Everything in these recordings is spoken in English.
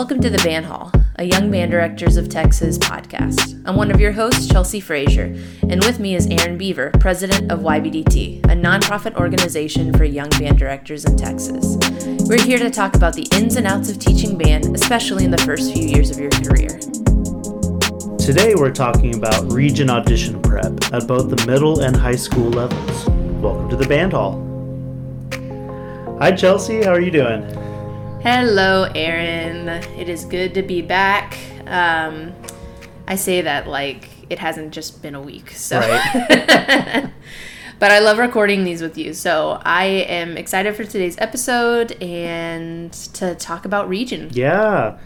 Welcome to the Band Hall, a Young Band Directors of Texas podcast. I'm one of your hosts, Chelsea Frazier, and with me is Aaron Beaver, president of YBDT, a nonprofit organization for young band directors in Texas. We're here to talk about the ins and outs of teaching band, especially in the first few years of your career. Today we're talking about region audition prep at both the middle and high school levels. Welcome to the Band Hall. Hi Chelsea, how are you doing? Hello, Aaron. It is good to be back. Um, I say that like it hasn't just been a week, so. Right. but I love recording these with you, so I am excited for today's episode and to talk about region. Yeah.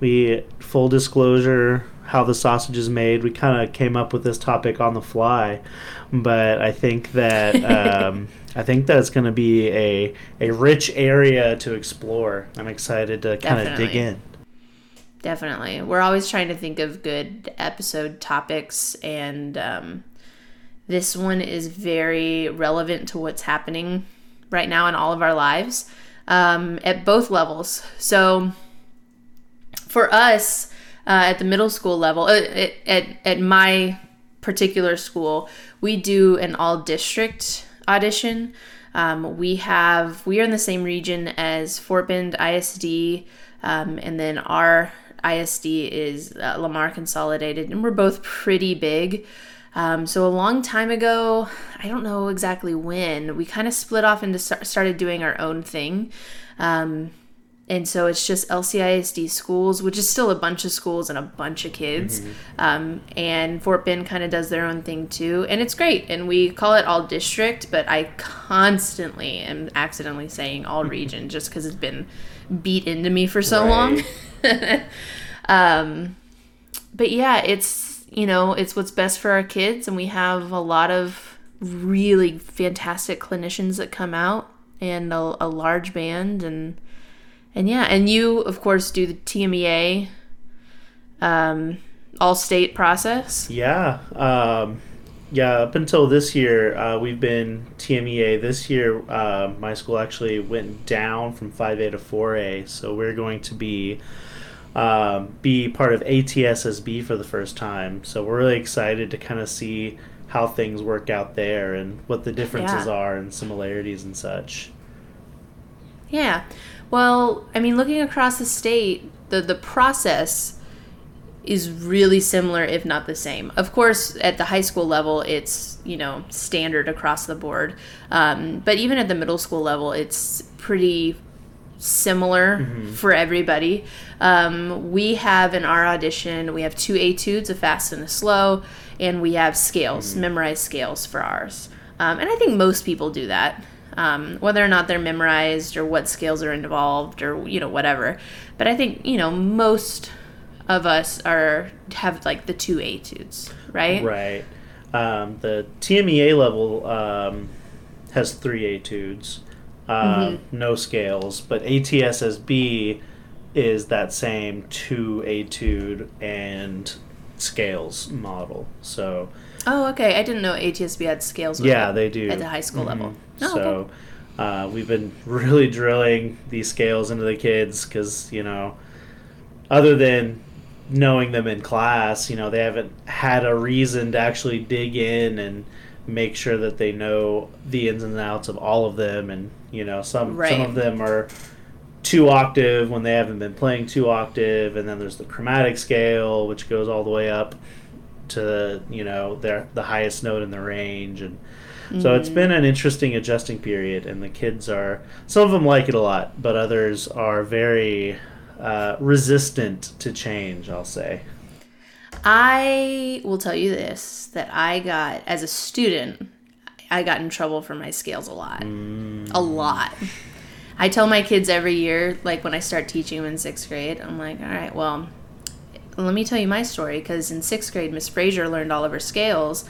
We full disclosure how the sausage is made. We kind of came up with this topic on the fly, but I think that um, I think that it's going to be a a rich area to explore. I'm excited to kind of dig in. Definitely. We're always trying to think of good episode topics, and um, this one is very relevant to what's happening right now in all of our lives um, at both levels. So, for us uh, at the middle school level, uh, at, at, at my particular school, we do an all district audition. Um, we have we are in the same region as Fort Bend ISD, um, and then our ISD is uh, Lamar Consolidated, and we're both pretty big. Um, so a long time ago, I don't know exactly when, we kind of split off and start, started doing our own thing. Um, and so it's just LCISD schools, which is still a bunch of schools and a bunch of kids. Um, and Fort Bend kind of does their own thing too, and it's great. And we call it all district, but I constantly am accidentally saying all region just because it's been beat into me for so long. um, but yeah, it's you know it's what's best for our kids, and we have a lot of really fantastic clinicians that come out and a, a large band and and yeah, and you of course do the TMEA um, all state process. Yeah. Um, yeah, up until this year, uh, we've been TMEA. This year, uh, my school actually went down from 5A to 4A, so we're going to be um, be part of ATSSB for the first time. So we're really excited to kind of see how things work out there and what the differences Yeah. are and similarities and such. Yeah. Well, I mean, looking across the state, the the process is really similar, if not the same. Of course, at the high school level, it's you know standard across the board, um, but even at the middle school level, it's pretty similar for everybody. Um, we have in our audition, we have two etudes, a fast and a slow, and we have scales, memorized scales for ours. Um, and I think most people do that, um, whether or not they're memorized or what scales are involved or you know whatever. But I think you know most of us are have like the two etudes, right? Right. Um, the TMEA level um, has three etudes, um, no scales, but ATSSB is that same two etude and scales model. So Oh, okay. I didn't know ATSSB had scales. yeah, they do at the high school level. Mhm. Oh, so uh, we've been really drilling these scales into the kids because you know, other than knowing them in class, you know, they haven't had a reason to actually dig in and make sure that they know the ins and outs of all of them and you know some some of them are two octave when they haven't been playing two octave and then there's the chromatic scale which goes all the way up to you know their the highest note in the range and so it's been an interesting adjusting period and the kids are some of them like it a lot but others are very uh, resistant to change i'll say I will tell you this that I got as a student, I got in trouble for my scales a lot. A lot. I tell my kids every year, like when I start teaching them in sixth grade, I'm like, all right, well, let me tell you my story because in sixth grade, Miss Frazier learned all of her scales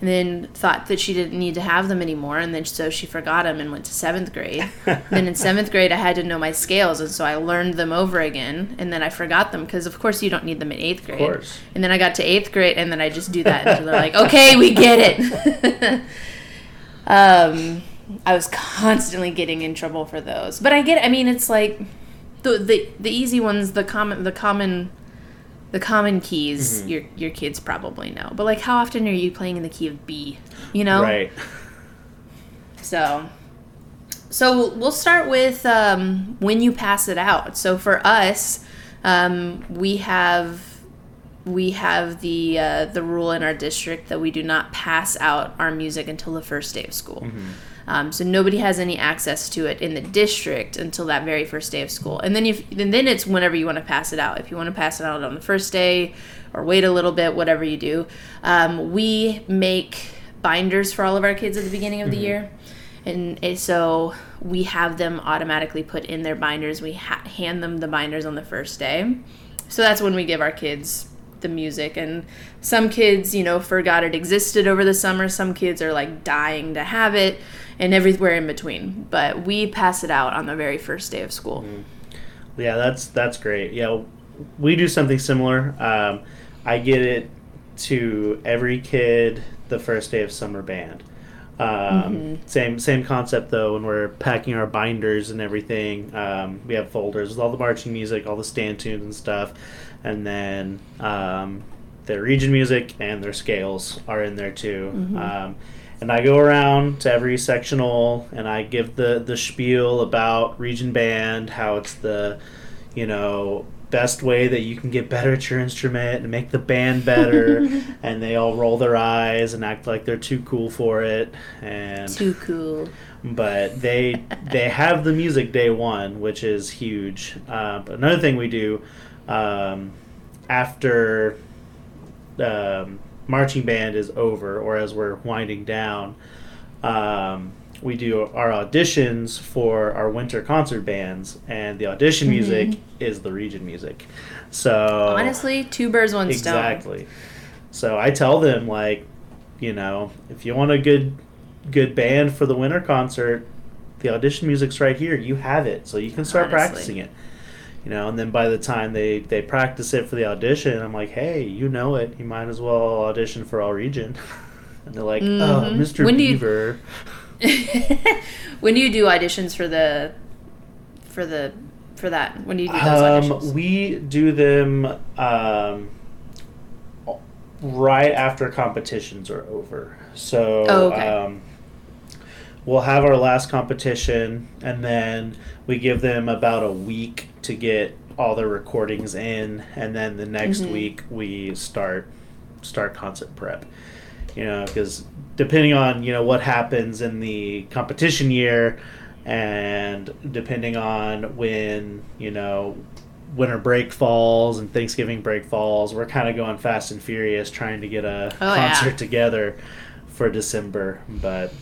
and then thought that she didn't need to have them anymore. And then so she forgot them and went to seventh grade. then in seventh grade, I had to know my scales. And so I learned them over again. And then I forgot them because, of course, you don't need them in eighth grade. course. And then I got to eighth grade and then I just do that until they're like, okay, we get it. um, I was constantly getting in trouble for those. But I get, I mean, it's like the the the easy ones, the common the common the common keys Mm-hmm. your your kids probably know. But like how often are you playing in the key of B? You know? Right. So so we'll start with um, when you pass it out. So for us, um, we have we have the uh, the rule in our district that we do not pass out our music until the first day of school. Um, so nobody has any access to it in the district until that very first day of school, and then if and then it's whenever you want to pass it out. If you want to pass it out on the first day, or wait a little bit, whatever you do. Um, we make binders for all of our kids at the beginning of the year, and it- so we have them automatically put in their binders. We ha- hand them the binders on the first day, so that's when we give our kids the music and some kids you know forgot it existed over the summer some kids are like dying to have it and everywhere in between but we pass it out on the very first day of school Yeah, that's that's great. Yeah, we do something similar. Um, I get it to every kid the first day of summer band. Um, Same same concept though. When we're packing our binders and everything, um, we have folders with all the marching music, all the stand tunes and stuff, and then um, their region music and their scales are in there too. Um, and I go around to every sectional and I give the the spiel about region band, how it's the you know best way that you can get better at your instrument and make the band better and they all roll their eyes and act like they're too cool for it and too cool but they they have the music day one, which is huge. Uh, but another thing we do um, after um, marching band is over, or as we're winding down, um, we do our auditions for our winter concert bands, and the audition music is the region music. So honestly two birds one stone Exactly. So I tell them like, you know, if you want a good good band for the winter concert, the audition music's right here. You have it, so you can start Honestly. practicing it. You know, and then by the time they they practice it for the audition, I'm like, hey, you know it. You might as well audition for all region. and they're like, oh, Mhm. Mr. When do you- Beaver. when do you do auditions for the for the for that when do you do those Um, auditions we do them um, right after competitions are over. So Oh, okay. um, we'll have our last competition, and then we give them about a week to get all their recordings in, and then the next Mhm. week we start start concert prep. You know, because depending on you know what happens in the competition year, and depending on when you know winter break falls and Thanksgiving break falls, we're kind of going fast and furious trying to get a Oh, yeah. concert together for December. But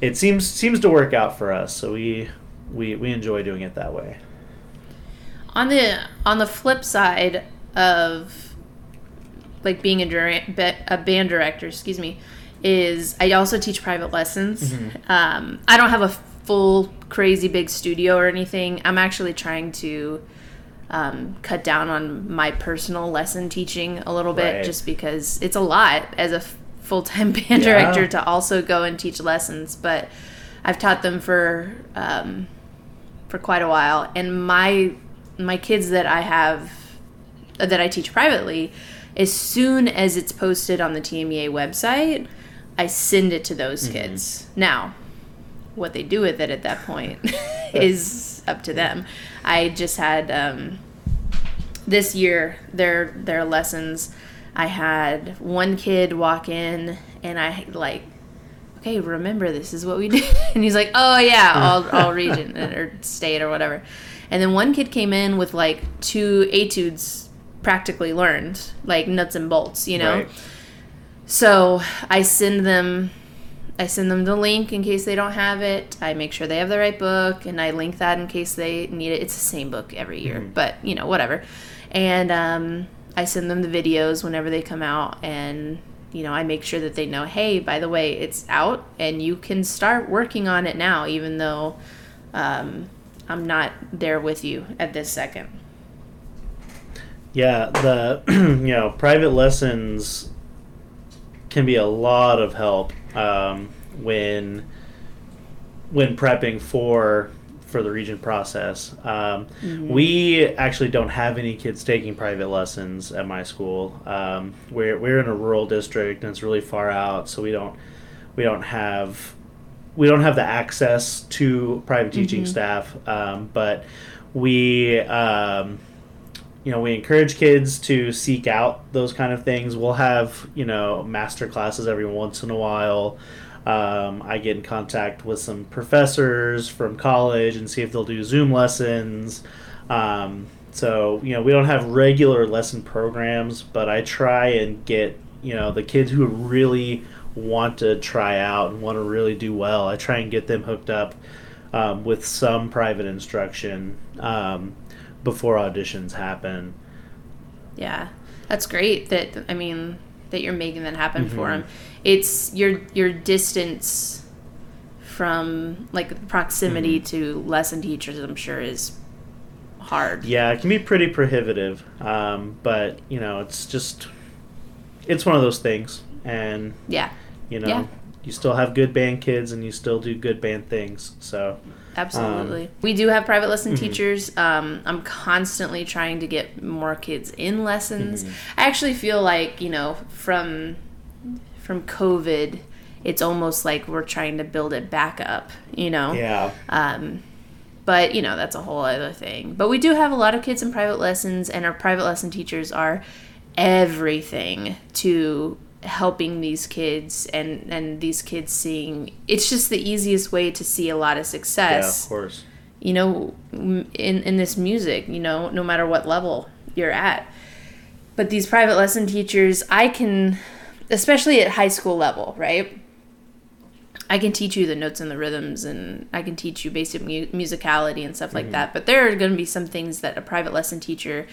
it seems seems to work out for us, so we we we enjoy doing it that way. On the on the flip side of like being a, dir- a band director excuse me is i also teach private lessons um, i don't have a full crazy big studio or anything i'm actually trying to um, cut down on my personal lesson teaching a little bit Right. just because it's a lot as a f- full-time band Yeah. director to also go and teach lessons but i've taught them for um, for quite a while and my my kids that i have uh, that i teach privately as soon as it's posted on the tmea website i send it to those kids. Now what they do with it at that point is up to them. I just had um, this year their their lessons i had one kid walk in and i like okay remember this is what we do and he's like oh yeah all, all region or state or whatever and then one kid came in with like two etudes practically learned like nuts and bolts you know Right. so I send them I send them the link in case they don't have it. I make sure they have the right book and I link that in case they need it. It's the same book every year, but you know, whatever. And um, I send them the videos whenever they come out and you know, I make sure that they know, hey, by the way, it's out and you can start working on it now, even though um, I'm not there with you at this second. Yeah, the you know private lessons can be a lot of help um, when when prepping for for the region process. Um, We actually don't have any kids taking private lessons at my school. Um, we're we're in a rural district and it's really far out, so we don't we don't have we don't have the access to private teaching staff. Um, but we um, you know we encourage kids to seek out those kind of things. We'll have you know master classes every once in a while. Um, I get in contact with some professors from college and see if they'll do Zoom lessons. Um, so you know we don't have regular lesson programs, but I try and get you know the kids who really want to try out and want to really do well. I try and get them hooked up um, with some private instruction um, before auditions happen. Yeah, that's great. That I mean that you're making that happen for Mhm. them. It's your your distance from like proximity to lesson teachers. I'm sure is hard. Yeah, it can be pretty prohibitive, um, but you know it's just it's one of those things, and Yeah, you know Yeah. you still have good band kids and you still do good band things. So absolutely. Um, we do have private lesson mhm. teachers. Um, I'm constantly trying to get more kids in lessons. Mhm. I actually feel like you know from from COVID, it's almost like we're trying to build it back up. You know. yeah, Um, but you know that's a whole other thing. But we do have a lot of kids in private lessons, and our private lesson teachers are everything to helping these kids and and these kids seeing. It's just the easiest way to see a lot of success yeah, of course. You know, in in this music, you know, no matter what level you're at. But these private lesson teachers, I can, especially at high school level, right? I can teach you the notes and the rhythms, and I can teach you basic mu- musicality and stuff like mm-hmm. that. But there are going to be some things that a private lesson teacher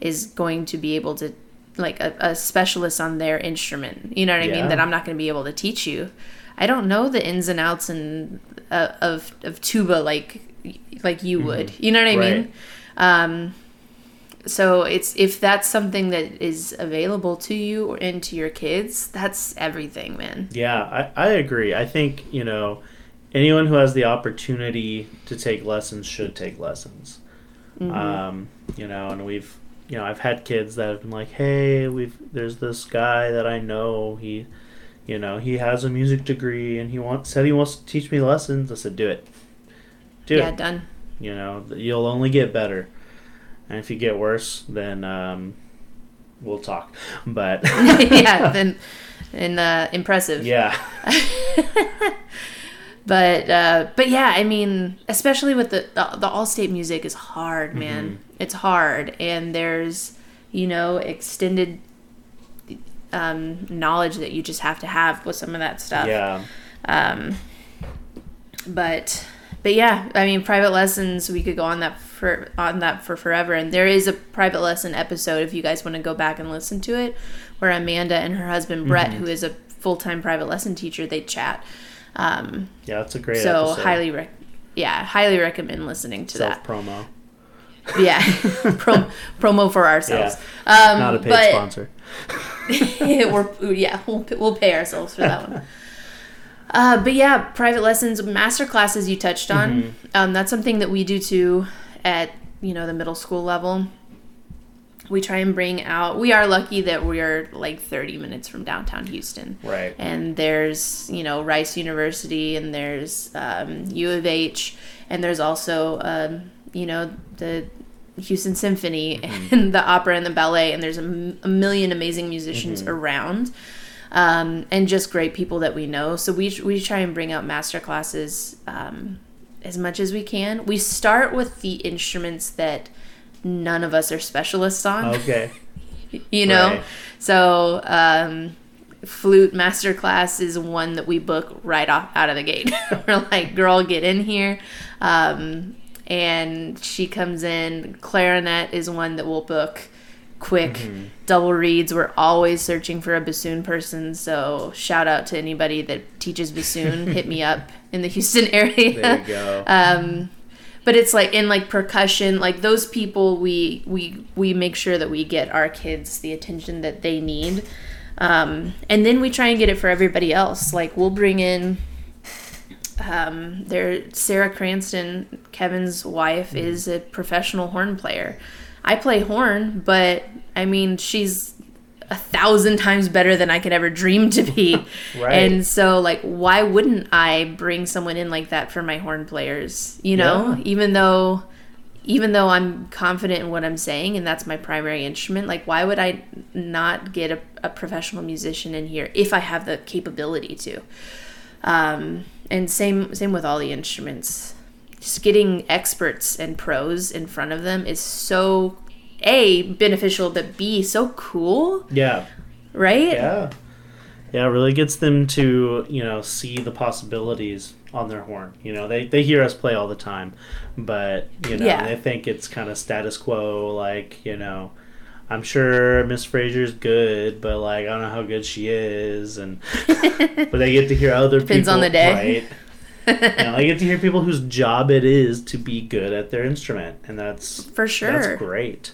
is going to be able to, like a, a specialist on their instrument. You know what I Yeah. mean? That I'm not going to be able to teach you. I don't know the ins and outs and uh, of of tuba like like you would. You know what I mean? Um, so it's if that's something that is available to you or and to your kids, that's everything, man. Yeah, I, I agree. I think, you know, anyone who has the opportunity to take lessons should take lessons. Mm-hmm. Um, you know, and we've, you know, I've had kids that have been like, hey, we've, there's this guy that I know. He, you know, he has a music degree and he wants, said he wants to teach me lessons. I said, do it. Do it yeah, it. done. You know, you'll only get better. And if you get worse, then, um, we'll talk. But, yeah, then and uh, impressive. yeah. But uh, but yeah, I mean, especially with the the, the all-state music is hard, man. Mm-hmm. It's hard, and there's you know extended um, knowledge that you just have to have with some of that stuff. Yeah. Um, but but yeah, I mean, private lessons. We could go on that for on that for forever. And there is a private lesson episode if you guys want to go back and listen to it, where Amanda and her husband Brett, who is a full time private lesson teacher, they chat. Um, Yeah, that's a great so episode. highly rec- yeah, highly recommend listening to Self that. promo. Yeah, Pro- promo for ourselves. Yeah. Um, Not a paid but- sponsor. we're yeah, we'll, we'll pay ourselves for that one. Uh, but yeah, private lessons, master classes you touched on. Mm-hmm. Um, that's something that we do too at you know the middle school level. We try and bring out. We are lucky that we are like 30 minutes from downtown Houston. Right. And there's you know Rice University, and there's um, U of H, and there's also um, you know the Houston Symphony and the opera and the ballet, and there's a, m- a million amazing musicians around, um, and just great people that we know. So we we try and bring out master classes um, as much as we can. We start with the instruments that none of us are specialists on Okay. you know Right. so um flute master class is one that we book right off out of the gate we're like girl get in here um and she comes in. Clarinet is one that we'll book quick. Mm-hmm. double reeds. We're always searching for a bassoon person so shout out to anybody that teaches bassoon. Hit me up in the houston area. There you go. um but it's like in like percussion like those people we we we make sure that we get our kids the attention that they need. Um and then we try and get it for everybody else. Like we'll bring in um there sarah cranston Kevin's wife is a professional horn player. I play horn, but I mean, she's a thousand times better than I could ever dream to be. Right. And so, like, why wouldn't I bring someone in like that for my horn players? You know, Yeah. even though. Even though I'm confident in what I'm saying and that's my primary instrument, like why would I not get a, a professional musician in here if I have the capability to? Um, and same same with all the instruments. Just getting experts and pros in front of them is so a beneficial, but b so cool, Yeah. right? Yeah. Yeah, it really gets them to, you know, see the possibilities on their horn. You know, they, they hear us play all the time, but, you know, Yeah. they think it's kind of status quo, like, you know, I'm sure Miss Frazier's good, but like I don't know how good she is and but I get to hear other Depends people on the day. right. you know, they get to hear people whose job it is to be good at their instrument and that's For sure. that's great.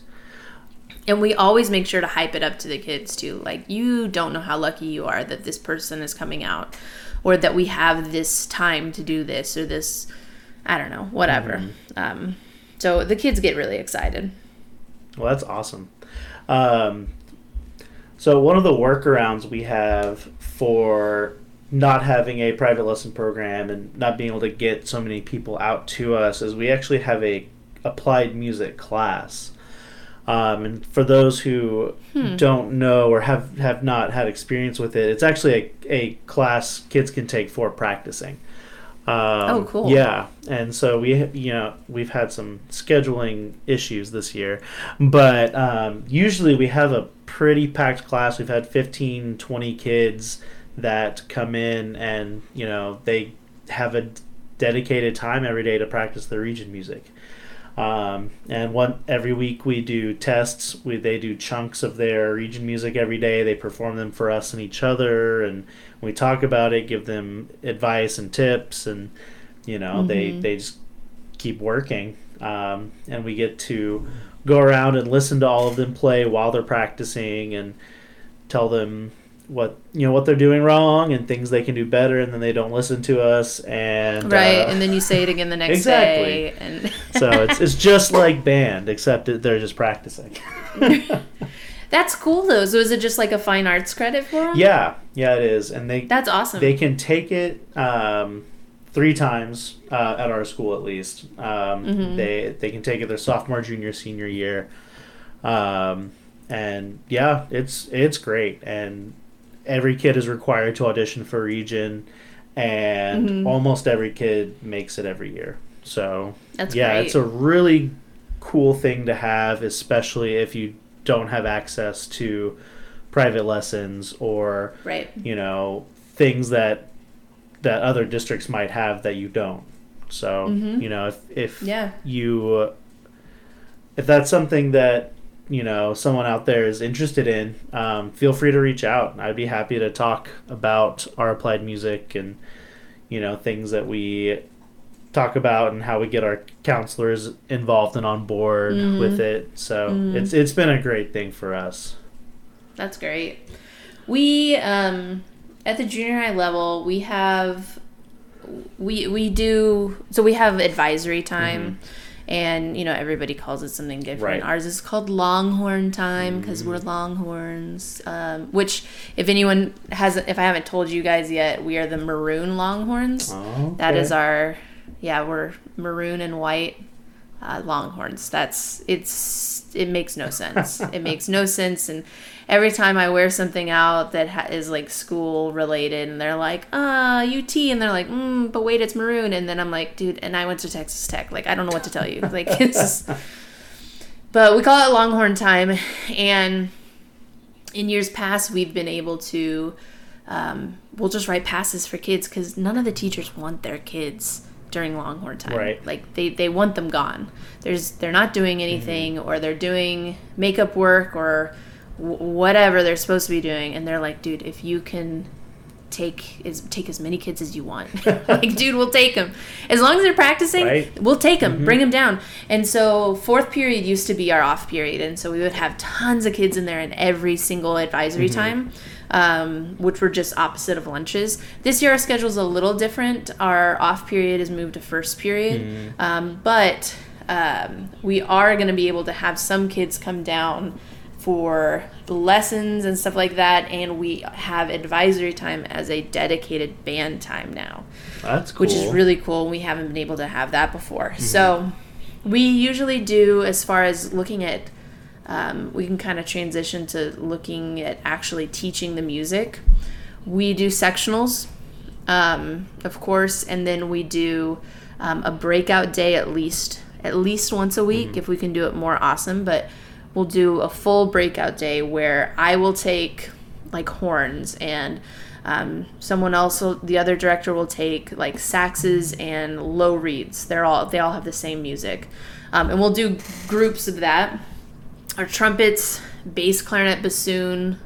And we always make sure to hype it up to the kids too. Like you don't know how lucky you are that this person is coming out or that we have this time to do this or this I don't know, whatever. Um, so the kids get really excited. Well, that's awesome. Um, so one of the workarounds we have for not having a private lesson program and not being able to get so many people out to us is we actually have a applied music class. Um, and for those who don't know or have, have not had experience with it, it's actually a, a class kids can take for practicing. Um, Oh, cool. Yeah, and so we, you know, we've had some scheduling issues this year, but um, usually we have a pretty packed class. We've had 15, 20 kids that come in, and you know they have a dedicated time every day to practice their region music. Um, and one every week we do tests. We they do chunks of their region music every day. They perform them for us and each other, and we talk about it, give them advice and tips, and you know they they just keep working. Um, and we get to go around and listen to all of them play while they're practicing, and tell them what you know what they're doing wrong and things they can do better, and then they don't listen to us, and Right. uh, and then you say it again the next Exactly. day and so it's it's just like band, except they're just practicing. That's cool though. So is it just like a fine arts credit for them? Yeah, yeah, it is, and they That's awesome. they can take it um, three times uh, at our school at least. Um, Mhm. They they can take it their sophomore, junior, senior year, um, and yeah, it's it's great. And every kid is required to audition for region, and Mhm. almost every kid makes it every year. So That's yeah, great. it's a really cool thing to have, especially if you don't have access to private lessons or right. you know things that that other districts might have that you don't. So Mhm. you know if if Yeah. you if that's something that you know someone out there is interested in, um, feel free to reach out. I'd be happy to talk about our applied music and you know things that we talk about and how we get our counselors involved and on board Mhm. with it. So Mhm. it's it's been a great thing for us. That's great. We um at the junior high level, we have we we do so we have advisory time and you know everybody calls it something different. Right. Ours is called Longhorn time because we're Longhorns. Um, which if anyone hasn't if I haven't told you guys yet, we are the Maroon Longhorns. Oh, okay. is our, yeah, we're maroon and white uh, longhorns. That's it's it makes no sense. it makes no sense, and every time I wear something out that ha- is like school related, and they're like, "Ah, UT," and they're like, mm, "But wait, it's maroon," and then I'm like, "Dude," and I went to Texas Tech. Like, I don't know what to tell you. Like, it's but we call it Longhorn time, and in years past, we've been able to um, we'll just write passes for kids because none of the teachers want their kids during longhorn time. Right. like they, they want them gone. There's they're not doing mm-hmm. anything or they're doing makeup work or w- whatever they're supposed to be doing and they're like dude if you can take as take as many kids as you want. Like dude we'll take them as long as they're practicing Right. we'll take them mm-hmm. bring them down. And so fourth period used to be our off period and so we would have tons of kids in there in every single advisory mm-hmm. time um, which were just opposite of lunches. This year, our schedule is a little different. Our off period is moved to first period, um, but um, we are going to be able to have some kids come down for lessons and stuff like that, and we have advisory time as a dedicated band time now That's cool. which is really cool. We haven't been able to have that before. So we usually do as far as looking at. Um, we can kind of transition to looking at actually teaching the music. We do sectionals, um, of course, and then we do um, a breakout day at least at least once a week. If we can do it more, awesome. But we'll do a full breakout day where I will take like horns and um, someone else will, the other director will take like saxes and low reeds they're all they all have the same music um, and we'll do groups of that our trumpets bass clarinet bassoon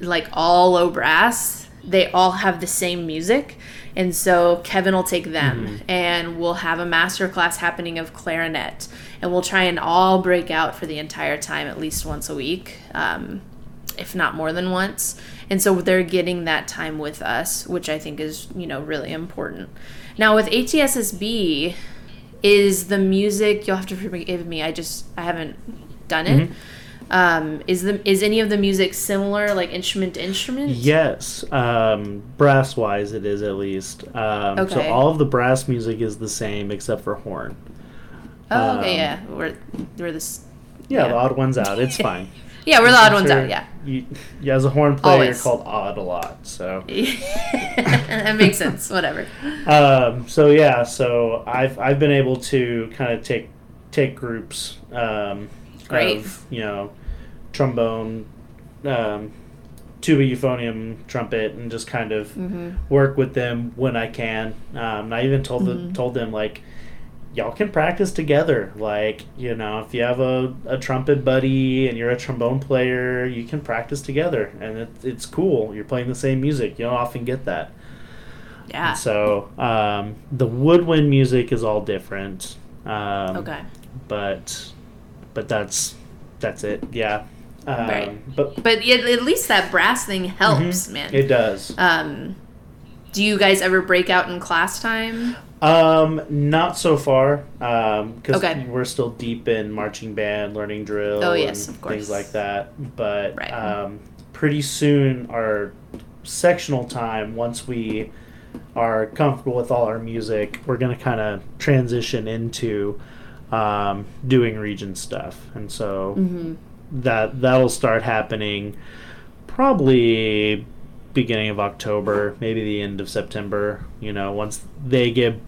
like all low brass they all have the same music and so kevin will take them and we'll have a master class happening of clarinet and we'll try and all break out for the entire time at least once a week um, if not more than once. And so they're getting that time with us which i think is you know really important. Now with atssb is the music you'll have to forgive me i just i haven't done it um, is the is any of the music similar like instrument to instrument Yes, um, brass wise, it is at least. Um, So all of the brass music is the same except for horn. oh okay um, yeah we're we're this Yeah, Yeah. the odd ones out. It's fine. yeah we're the odd I'm ones sure out yeah You, you, as a horn player, Always. you're called odd a lot. So, that makes sense whatever um, so yeah, so I've I've been able to kind of take take groups. Um, Great. Of, you know, trombone, um, tuba, euphonium, trumpet, and just kind of Mm-hmm. work with them when I can. Um, and I even told them told them like, y'all can practice together. Like you know, if you have a, a trumpet buddy and you're a trombone player, you can practice together, and it, it's cool. You're playing the same music. You don't often get that. yeah So um, the woodwind music is all different. Um, okay But but that's that's it. Yeah. Um, Right. But but at least that brass thing helps man Mm-hmm. it does. Um, do you guys ever break out in class time? Um, not so far. Um, because Okay. we're still deep in marching band, learning drill, Oh, yes, and of course. things like that. But Right. um, pretty soon our sectional time, once we are comfortable with all our music, we're gonna kind of transition into um, doing region stuff, and so Mm-hmm. that that'll start happening probably beginning of October, maybe the end of September. You know, once they get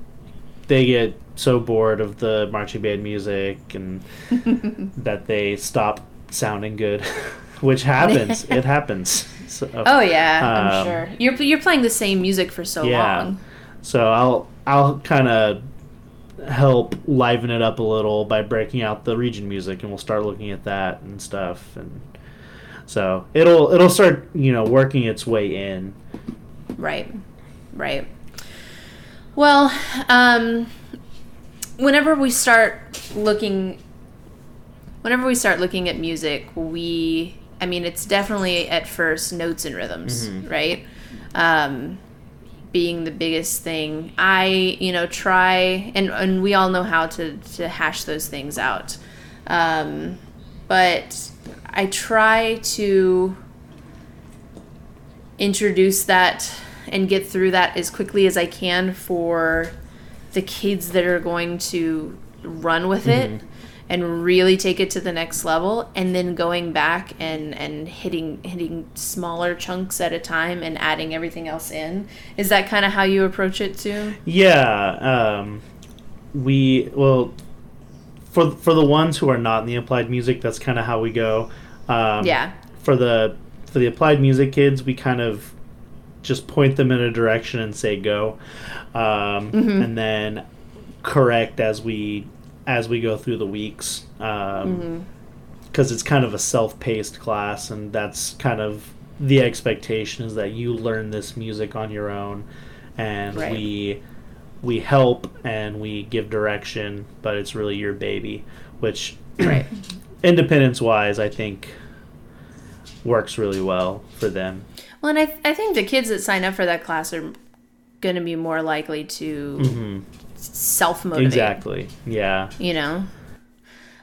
they get so bored of the marching band music and that they stop sounding good, which happens. it happens. So, Oh yeah, I'm Um, sure. You're you're playing the same music for so Yeah. long. So I'll I'll kind of help liven it up a little by breaking out the region music, and we'll start looking at that and stuff, and so it'll it'll start you know working its way in. Right. Right. Well, um, whenever we start looking, whenever we start looking at music, we, I mean, it's definitely at first notes and rhythms, Mhm. right? Um, being the biggest thing. I, you know, try, and, and we all know how to, to hash those things out. Um, but I try to introduce that and get through that as quickly as I can for the kids that are going to run with it and really take it to the next level and then going back and and hitting hitting smaller chunks at a time and adding everything else in is that kind of how you approach it too Yeah, um, we well for for the ones who are not in the applied music, that's kind of how we go. Um, yeah For the for the applied music kids, we kind of just point them in a direction and say go, um, Mhm. and then correct as we as we go through the weeks. Um, Mhm. because it's kind of a self-paced class and that's kind of the expectation is that you learn this music on your own and Right. we we help and we give direction but it's really your baby which right independence wise i think works really well for them. Well, and I, I think the kids that sign up for that class are going to be more likely to self motivate. Exactly. Yeah. You know?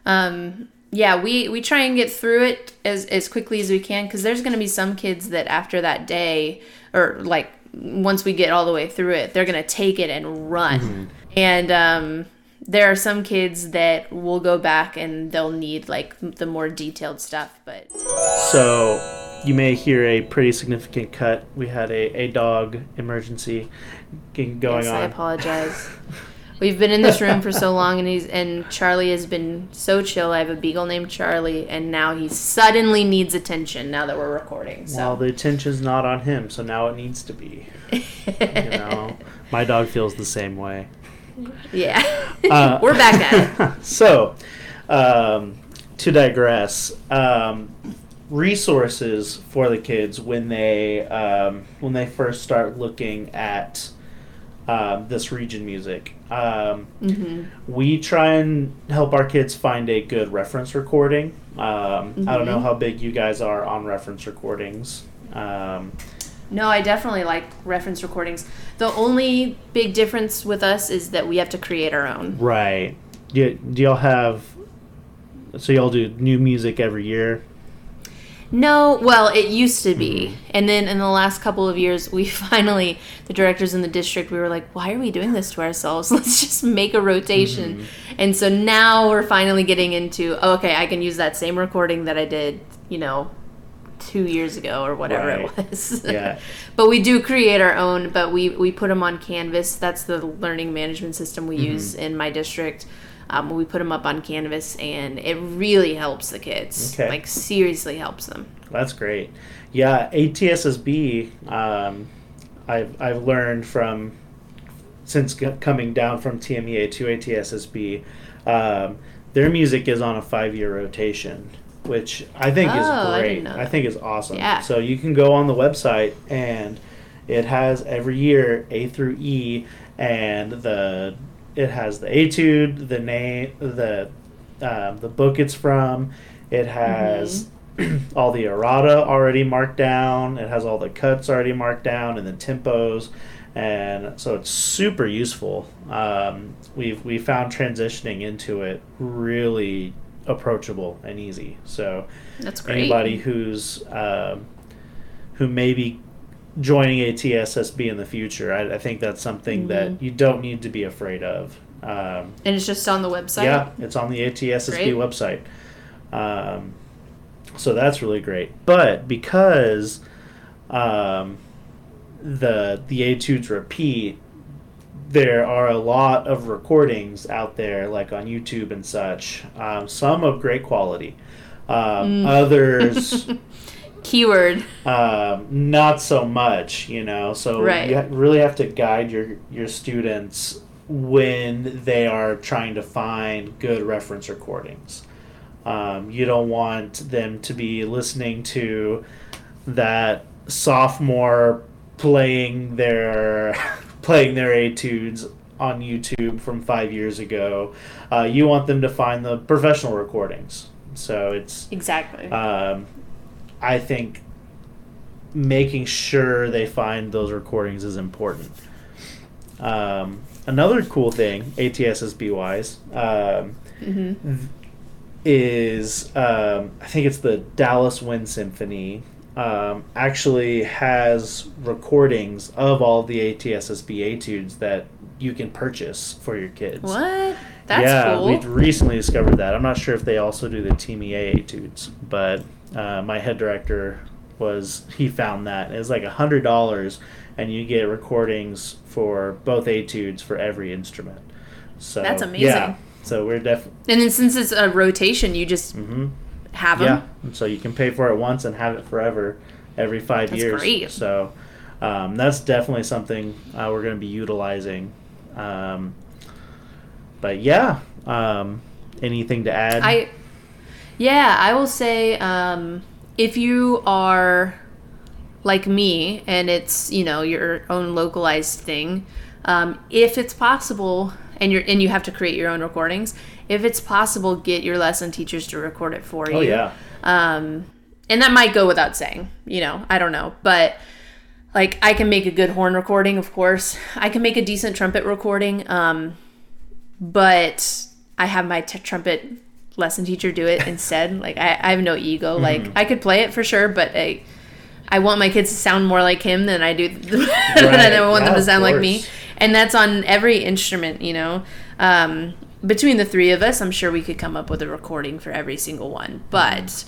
Um, yeah, we, we try and get through it as, as quickly as we can because there's going to be some kids that after that day, or like once we get all the way through it, they're going to take it and run. And um, there are some kids that will go back and they'll need like the more detailed stuff. But So you may hear a pretty significant cut. We had a, a dog emergency going yes, I apologize. We've been in this room for so long, and he's and Charlie has been so chill. I have a beagle named Charlie, and now he suddenly needs attention. Now that we're recording, so Well, the attention's not on him, so now it needs to be. You know, my dog feels the same way. yeah, Uh, we're back at it. so, um, to digress, um, resources for the kids when they um, when they first start looking at um, this region music. Um, hmm we try and help our kids find a good reference recording. Um, I don't know Mhm. how big you guys are on reference recordings. Um, No, I definitely like reference recordings. The only big difference with us is that we have to create our own. right. Do, do y'all have? So y'all do new music every year? No, well, it used to be. Mm-hmm. And then in the last couple of years, we finally, the directors in the district, we were like, why are we doing this to ourselves? Let's just make a rotation. Mm-hmm. And so now we're finally getting into, oh, okay, I can use that same recording that I did, you know, two years ago or whatever Right. it was. Yeah. but we do create our own, but we, we put them on Canvas. That's the learning management system we mm-hmm. use in my district. Um, we put them up on Canvas, and it really helps the kids. Okay. Like, seriously helps them. That's great. Yeah, ATSSB. Um, I've I've learned from since c- coming down from TMEA to ATSSB, um, their music is on a five year rotation, which I think Oh, is I great. didn't know I, think is awesome. Yeah. So you can go on the website and it has every year A through E, and the it has the etude, the name, the um, the book it's from. It has all the errata already marked down. It has all the cuts already marked down and the tempos, and so it's super useful. Um, we've we found transitioning into it really approachable and easy. So That's great. anybody who's um, who may be joining ATSSB in the future, I, I think that's something that you don't need to be afraid of. Um, And it's just on the website? yeah, it's on the ATSSB Great. website. Um, so that's really great. But because um, the the etudes repeat, there are a lot of recordings out there, like on YouTube and such. Um, some of great quality. Um, Mm. Others Keyword. um, not so much, you know. So Right. you really have to guide your your students when they are trying to find good reference recordings. Um, you don't want them to be listening to that sophomore playing their playing their etudes on YouTube from five years ago. Uh, you want them to find the professional recordings. So it's Exactly. um, I think making sure they find those recordings is important. Um, another cool thing, ATSSB wise, um, hmm is um, I think it's the Dallas Wind Symphony. Um, actually has recordings of all the ATSSB etudes that you can purchase for your kids. What? That's yeah, cool. we recently discovered that. I'm not sure if they also do the TMEA etudes, but uh, my head director was he found that it was like a hundred dollars, and you get recordings for both etudes for every instrument. So That's amazing. Yeah, so we're definitely and then since it's a rotation, you just hmm have them. yeah. So you can pay for it once and have it forever, every five That's years. great. So um, that's definitely something uh, we're going to be utilizing. Um, but yeah, um, anything to add? I, yeah, I will say, um, if you are like me and it's you know your own localized thing, um, if it's possible, and you're and you have to create your own recordings, if it's possible, get your lesson teachers to record it for you. oh yeah. Um, and that might go without saying, you know, I don't know, but like I can make a good horn recording, of course. I can make a decent trumpet recording, um, but I have my t- trumpet lesson teacher do it instead. like I, I have no ego. Mm-hmm. Like I could play it for sure, but I, I want my kids to sound more like him than I do. than I want Yeah, them to sound like me, and that's on every instrument, you know. Um, between the three of us, I'm sure we could come up with a recording for every single one, but.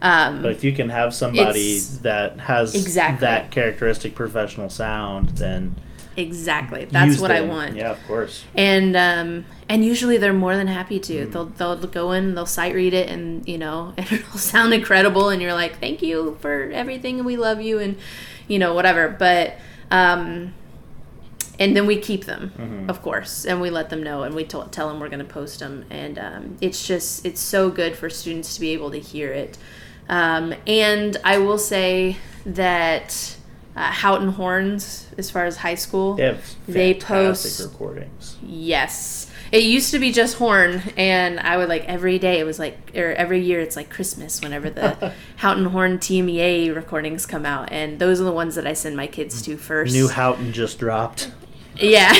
Um, But if you can have somebody that has Exactly. that characteristic professional sound, then exactly, that's use what I want. Yeah, of course. and um, and usually they're more than happy to. Mm. They'll they'll go in, they'll sight read it, and you know, and it'll sound incredible, and you're like, thank you for everything, and we love you, and you know, whatever. But um, and then we keep them, Mm-hmm. of course, and we let them know, and we t- tell them we're going to post them, and um, it's just it's so good for students to be able to hear it. Um, and I will say that uh, Houghton Horns, as far as high school, They have They post- recordings. Yes. It used to be just horn, and I would like every day. It was like, or every year, it's like Christmas whenever the Houghton Horn TMEA recordings come out, and those are the ones that I send my kids to first. New Houghton just dropped. yeah,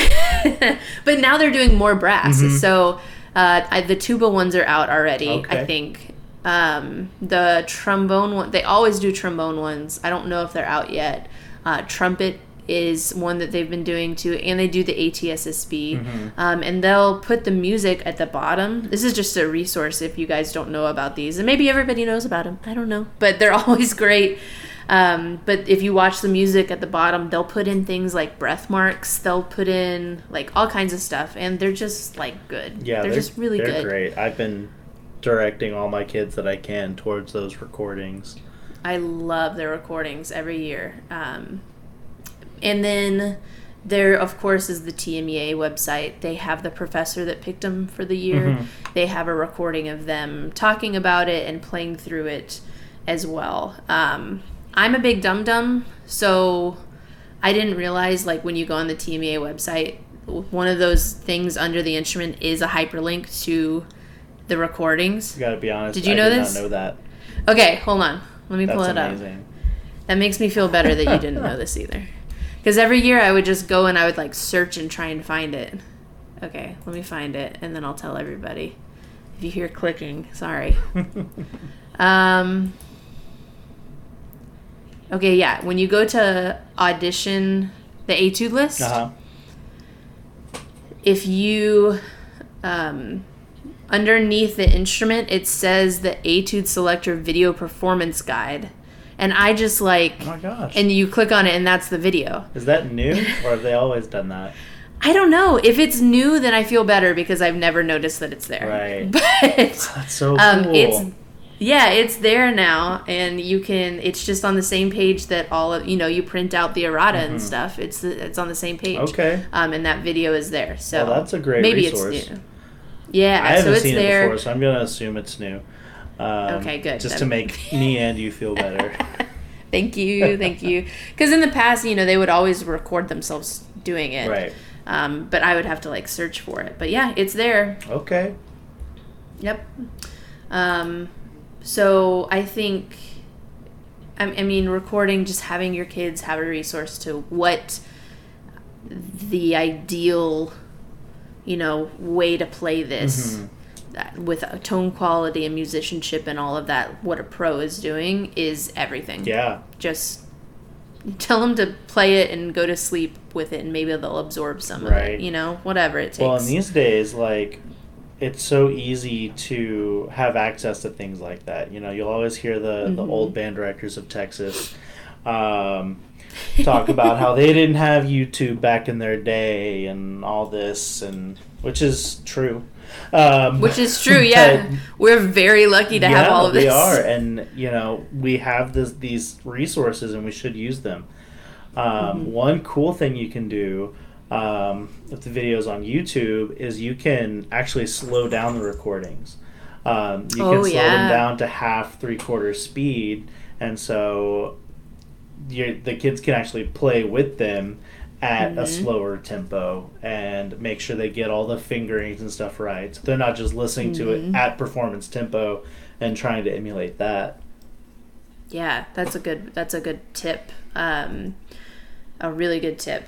but now they're doing more brass. So uh, I, the tuba ones are out already. Okay. I think um, the trombone one. They always do trombone ones. I don't know if they're out yet. Uh, trumpet is one that they've been doing too, and they do the ATSSB. Um, and they'll put the music at the bottom. This is just a resource if you guys don't know about these, and maybe everybody knows about them. I don't know, but they're always great. Um, but if you watch the music at the bottom, they'll put in things like breath marks. They'll put in like all kinds of stuff, and they're just like good. Yeah, they're, just really they're good. great. I've been directing all my kids that I can towards those recordings. I love their recordings every year. Um, and then there, of course, is the TMEA website. They have the professor that picked them for the year. Mhm. They have a recording of them talking about it and playing through it as well. Um, I'm a big dum dum, so I didn't realize like when you go on the TMEA website, one of those things under the instrument is a hyperlink to the recordings. You got to be honest. Did you I know did this? Not know that. Okay, hold on. Let me That's pull it up. That makes me feel better that you didn't know this either. Because every year I would just go and I would like search and try and find it. Okay, let me find it and then I'll tell everybody. If you hear clicking, sorry. Um, okay, yeah. When you go to audition the etude list, Uh huh. if you um, underneath the instrument it says the etude selector video performance guide and i just like Oh my gosh. and you click on it and that's the video Is that new, or have they always done that? i don't know if it's new then i feel better because i've never noticed that it's there Right. but That's so cool. um, it's yeah it's there now and you can it's just on the same page that all of you know you print out the errata and stuff it's it's on the same page Mm-hmm. okay. um, and that video is there so Well, that's a great maybe resource. it's new yeah I haven't so it's seen there it before, so I'm gonna assume it's new. Um, Okay, good. Just to make me and you feel better. Thank you, thank you. Because in the past, you know, they would always record themselves doing it. right. Um, but I would have to like search for it. But yeah, it's there. Okay. Yep. Um, so I think, I, I mean, recording, just having your kids have a resource to what the ideal, you know, way to play this. Mhm. that- With a tone quality and musicianship and all of that, what a pro is doing is everything. Yeah. just tell them to play it and go to sleep with it and maybe they'll absorb some of it you know whatever it takes Well, in these days, like, it's so easy to have access to things like that. You know, you'll always hear the, the Mhm. old band directors of Texas um, talk about how they didn't have YouTube back in their day and all this, and which is true. Um, which is true yeah we're very lucky to have all of this We are, and you know, we have this, these resources, and we should use them. Um, Mm-hmm. One cool thing you can do um, with the videos on YouTube is you can actually slow down the recordings. Um, you Oh, can slow yeah. them down to half, three quarter speed, and so the kids can actually play with them at a Mhm. slower tempo and make sure they get all the fingerings and stuff right. So they're not just listening to it Mhm. at performance tempo and trying to emulate that. Yeah, that's a good that's a good tip. Um, a really good tip.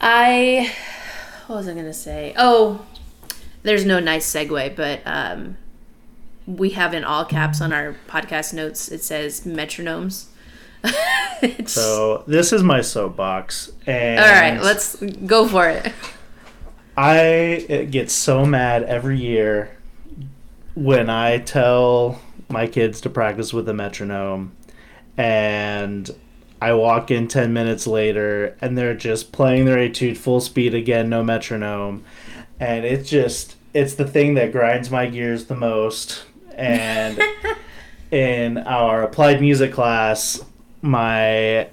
I what was I gonna say? Oh, there's no nice segue, but um, we have in all caps on our podcast notes. It says metronomes. So this is my soapbox, and all right, let's go for it. I get so mad every year when I tell my kids to practice with a metronome, and I walk in ten minutes later, and they're just playing their etude full speed again, no metronome, and it's just it's the thing that grinds my gears the most. And in our applied music class, my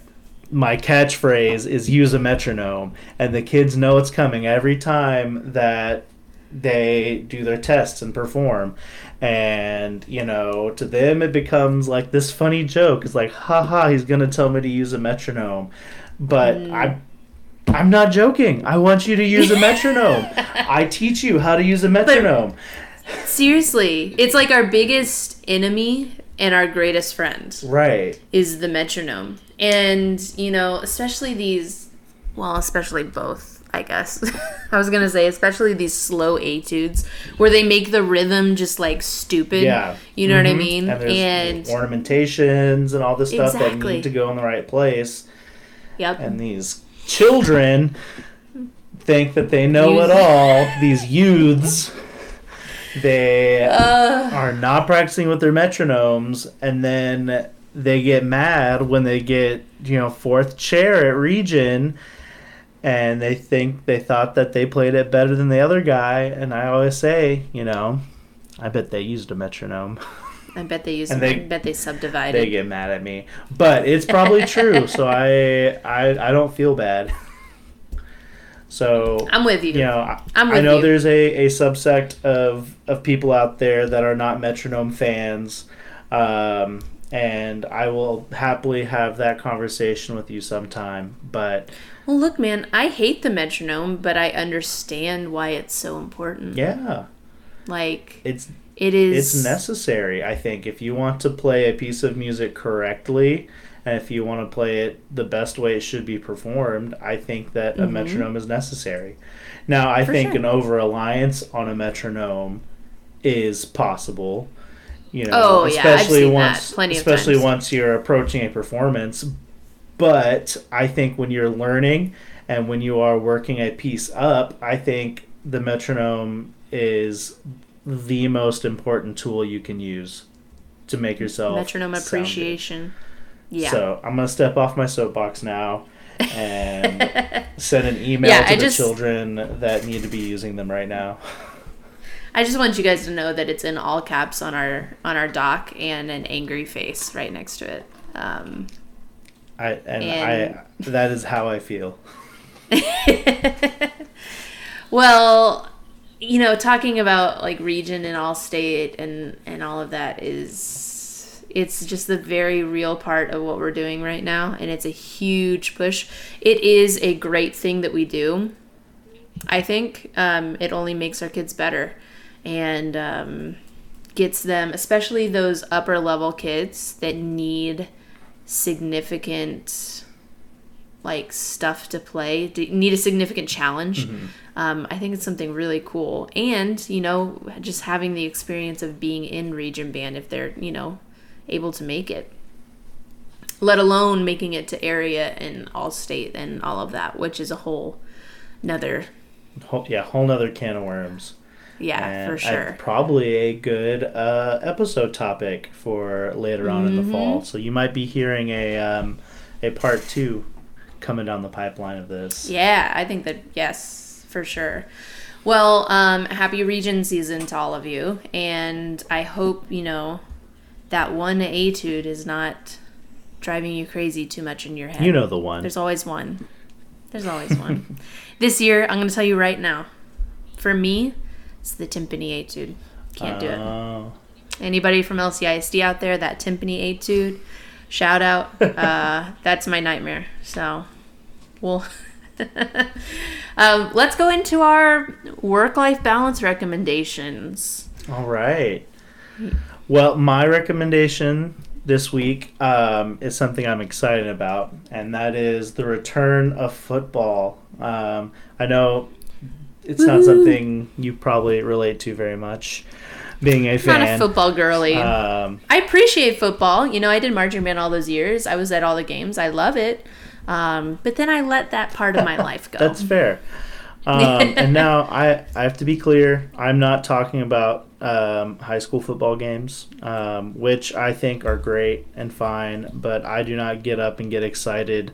my catchphrase is use a metronome. And the kids know it's coming every time that they do their tests and perform. And you know to them it becomes like this funny joke. It's like haha he's gonna tell me to use a metronome. But mm. i'm i'm not joking. I want you to use a metronome. I teach you how to use a metronome. Seriously, it's like our biggest enemy and our greatest friend. right is the metronome. And, you know, especially these, well, especially both, I guess. I was going to say, especially these slow etudes where they make the rhythm just like stupid. Yeah. You know what I Mhm. mean? And, And, ornamentations and all this stuff that need to go in the right place. yep. And these children think that they know it all. These youths, they Uh, are not practicing with their metronomes, and then they get mad when they get you know fourth chair at region. And they think they thought that they played it better than the other guy, and I always say, you know, I bet they used a metronome. I bet they used. And they- I bet they subdivided. they get mad at me but it's probably true so I, I i don't feel bad so I'm with you. you know i, I'm I know you. there's a, a subsect of of people out there that are not metronome fans um and i will happily have that conversation with you sometime but Well, look, man, I hate the metronome, but I understand why it's so important. yeah Like, it's it is. it's necessary i think if you want to play a piece of music correctly and if you want to play it the best way it should be performed i think that a mm-hmm. metronome is necessary. Now i For think sure. an over reliance on a metronome is possible you know Oh, yeah, I've especially that once plenty of especially once you're approaching a performance. But i think when you're learning and when you are working a piece up i think the metronome is the most important tool you can use to make yourself metronome appreciation. Yeah. So I'm gonna step off my soapbox now and send an email Yeah, to I the just- children that need to be using them right now. I just want you guys to know that it's in all caps on our on our doc and an angry face right next to it. Um, I and, And- I that is how I feel. well, you know, talking about like region and all state and and all of that is it's just the very real part of what we're doing right now and it's a huge push. It is a great thing that we do. I think um, it only makes our kids better and um, gets them, especially those upper level kids that need significant like stuff to play need a significant challenge um, i think it's something really cool and you know just having the experience of being in region band if they're you know able to make it let alone making it to area and all state and all of that which is a whole another Whole, yeah, whole nother can of worms. yeah And for I- sure probably a good uh, episode topic for later on Mm-hmm. in the fall. So you might be hearing a um, a part two coming down the pipeline of this. Yeah, I think that yes, for sure. Well, um, happy region season to all of you, and I hope you know that one etude is not driving you crazy too much in your head. You know the one. there's always one. There's always one. this year, I'm going to tell you right now. For me, it's the timpani etude. Can't do it. Oh. Anybody from LCISD out there, that timpani etude, shout out. Uh, that's my nightmare. So, we'll. um, let's go into our work life balance recommendations. All right. Well, my recommendation this week um, is something I'm excited about, and that is the return of football. Um, I know it's not Woo-hoo. something you probably relate to very much, being a fan. Not a football girly. Um, I appreciate football. You know, I did marching band all those years. I was at all the games. I love it. Um, but then I let that part of my life go. That's fair. Um, and now I, I have to be clear. I'm not talking about um, high school football games, um, which I think are great and fine, but I do not get up and get excited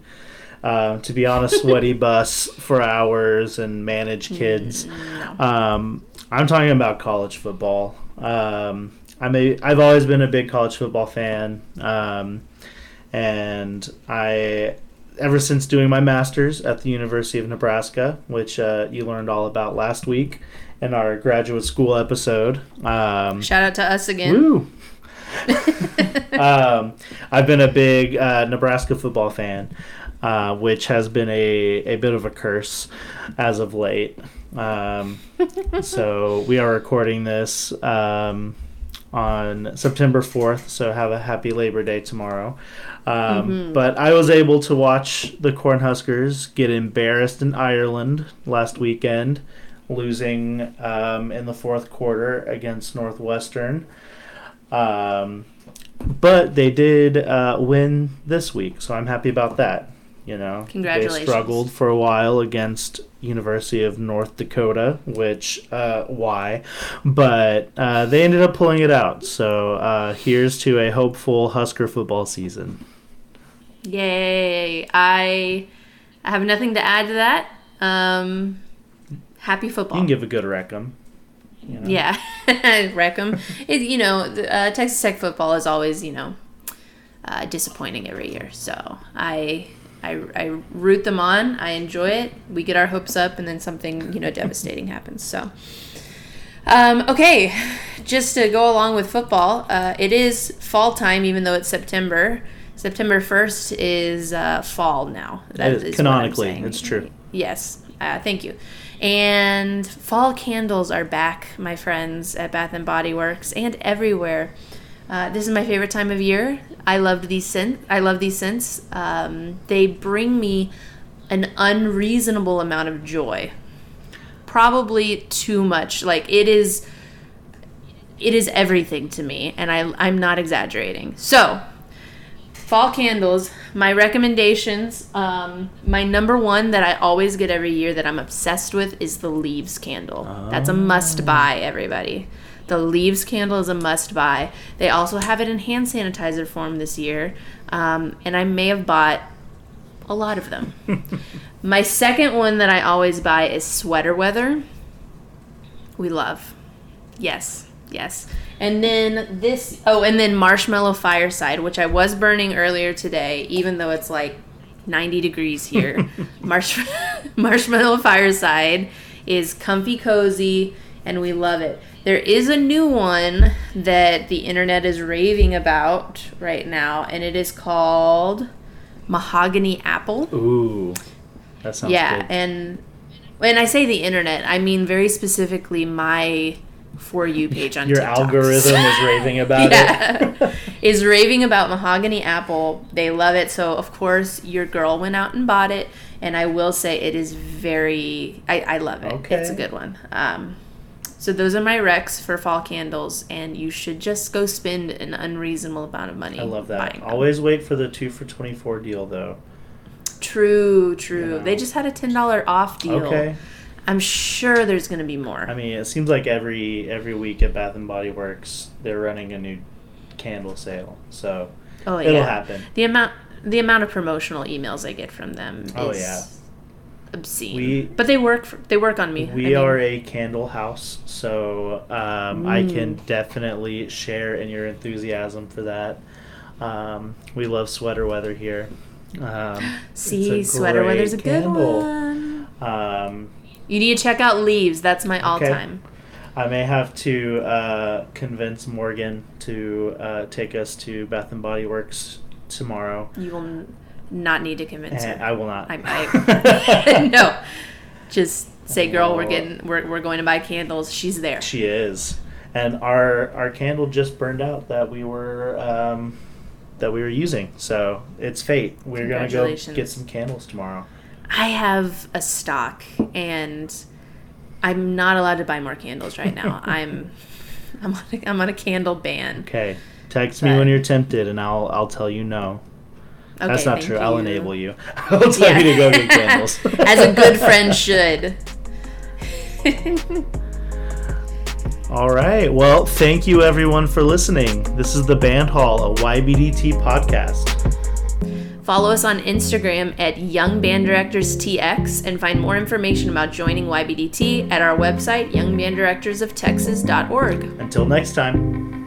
uh, to be on a sweaty bus for hours and manage kids. Um, I'm talking about college football. Um, I'm a, I've always been a big college football fan, um, and I ever since doing my master's at the University of Nebraska, which uh, you learned all about last week in our graduate school episode. Um, Shout out to us again. Woo! um, I've been a big uh, Nebraska football fan, uh, which has been a, a bit of a curse as of late. Um, so we are recording this um, on September 4th, so have a happy Labor Day tomorrow. Um, But I was able to watch the Cornhuskers get embarrassed in Ireland last weekend, losing um, in the fourth quarter against Northwestern. Um, but they did uh, win this week, so I'm happy about that. You know, Congratulations. They struggled for a while against University of North Dakota, which uh, why? But uh, they ended up pulling it out. So uh, here's to a hopeful Husker football season. Yay. I I have nothing to add to that. Um, happy You football. can give a good wreck 'em. You know? Yeah, wreck 'em. It, you know, uh, Texas Tech football is always, you know, uh, disappointing every year. So I, I, I root them on. I enjoy it. We get our hopes up, and then something, you know, devastating happens. So, um, okay, just to go along with football, uh, it is fall time, even though it's September. September first is uh, fall now. That is- is what I'm canonically, it's true. Yes, uh, thank you. And fall candles are back, my friends, at Bath and Body Works and everywhere. Uh, this is my favorite time of year. I loved these scents. I love these scents. Um, they bring me an unreasonable amount of joy. Probably too much. Like it is. It is everything to me, and I, I'm not exaggerating. So, fall candles my recommendations um, my number one that i always get every year that i'm obsessed with is the leaves candle that's a must buy everybody the leaves candle is a must buy they also have it in hand sanitizer form this year um, and i may have bought a lot of them my second one that i always buy is sweater weather we love Yes, yes. And then this, oh, and then Marshmallow Fireside, which I was burning earlier today, even though it's like 90 degrees here. Marsh, Marshmallow Fireside is comfy cozy, and we love it. There is a new one that the internet is raving about right now, and it is called Mahogany Apple. Ooh, that sounds Yeah, good. and when I say the internet, I mean very specifically my for you page on Your TikTok. algorithm is raving about it. yeah, is raving about mahogany apple. They love it, so of course your girl went out and bought it, and I will say it is very. I, I love it. Okay. It's a good one. Um, so those are my recs for fall candles, and you should just go spend an unreasonable amount of money. I love that. Always wait for the two for twenty four deal though. True, true. Yeah. They just had a ten dollar off deal. Okay. I'm sure there's going to be more. I mean, it seems like every every week at Bath and Body Works they're running a new candle sale, so oh it'll yeah. happen. The amount the amount of promotional emails I get from them oh, is Oh, yeah. Obscene. We- but they work for, they work on me. I We mean, are a candle house, so um, I can Mm. definitely share in your enthusiasm for that. Um, we love sweater weather here. Um, See, sweater great weather's a good candle. one. Um, You need to check out Leaves. That's my all Okay. time. I may have to uh, convince Morgan to uh, take us to Bath and Body Works tomorrow. You will not need to convince And her. I will not. I might. no, just say, girl, we're getting we're, we're going to buy candles. She's there. She is, and our our candle just burned out that we were um, that we were using. So it's fate. We're gonna go get some candles tomorrow. I have a stock and I'm not allowed to buy more candles right now. I'm I'm on a, I'm on a candle ban. Okay. Text me when you're tempted, and I'll I'll tell you no. Okay, That's not true. I'll enable you. I'll tell you to go get candles. As a good friend should. All right. Well, thank you everyone for listening. This is the Band Hall, a YBDT podcast. Follow us on Instagram at Young Band Directors TX and find more information about joining YBDT at our website, youngbanddirectorsoftexas.org. Until next time.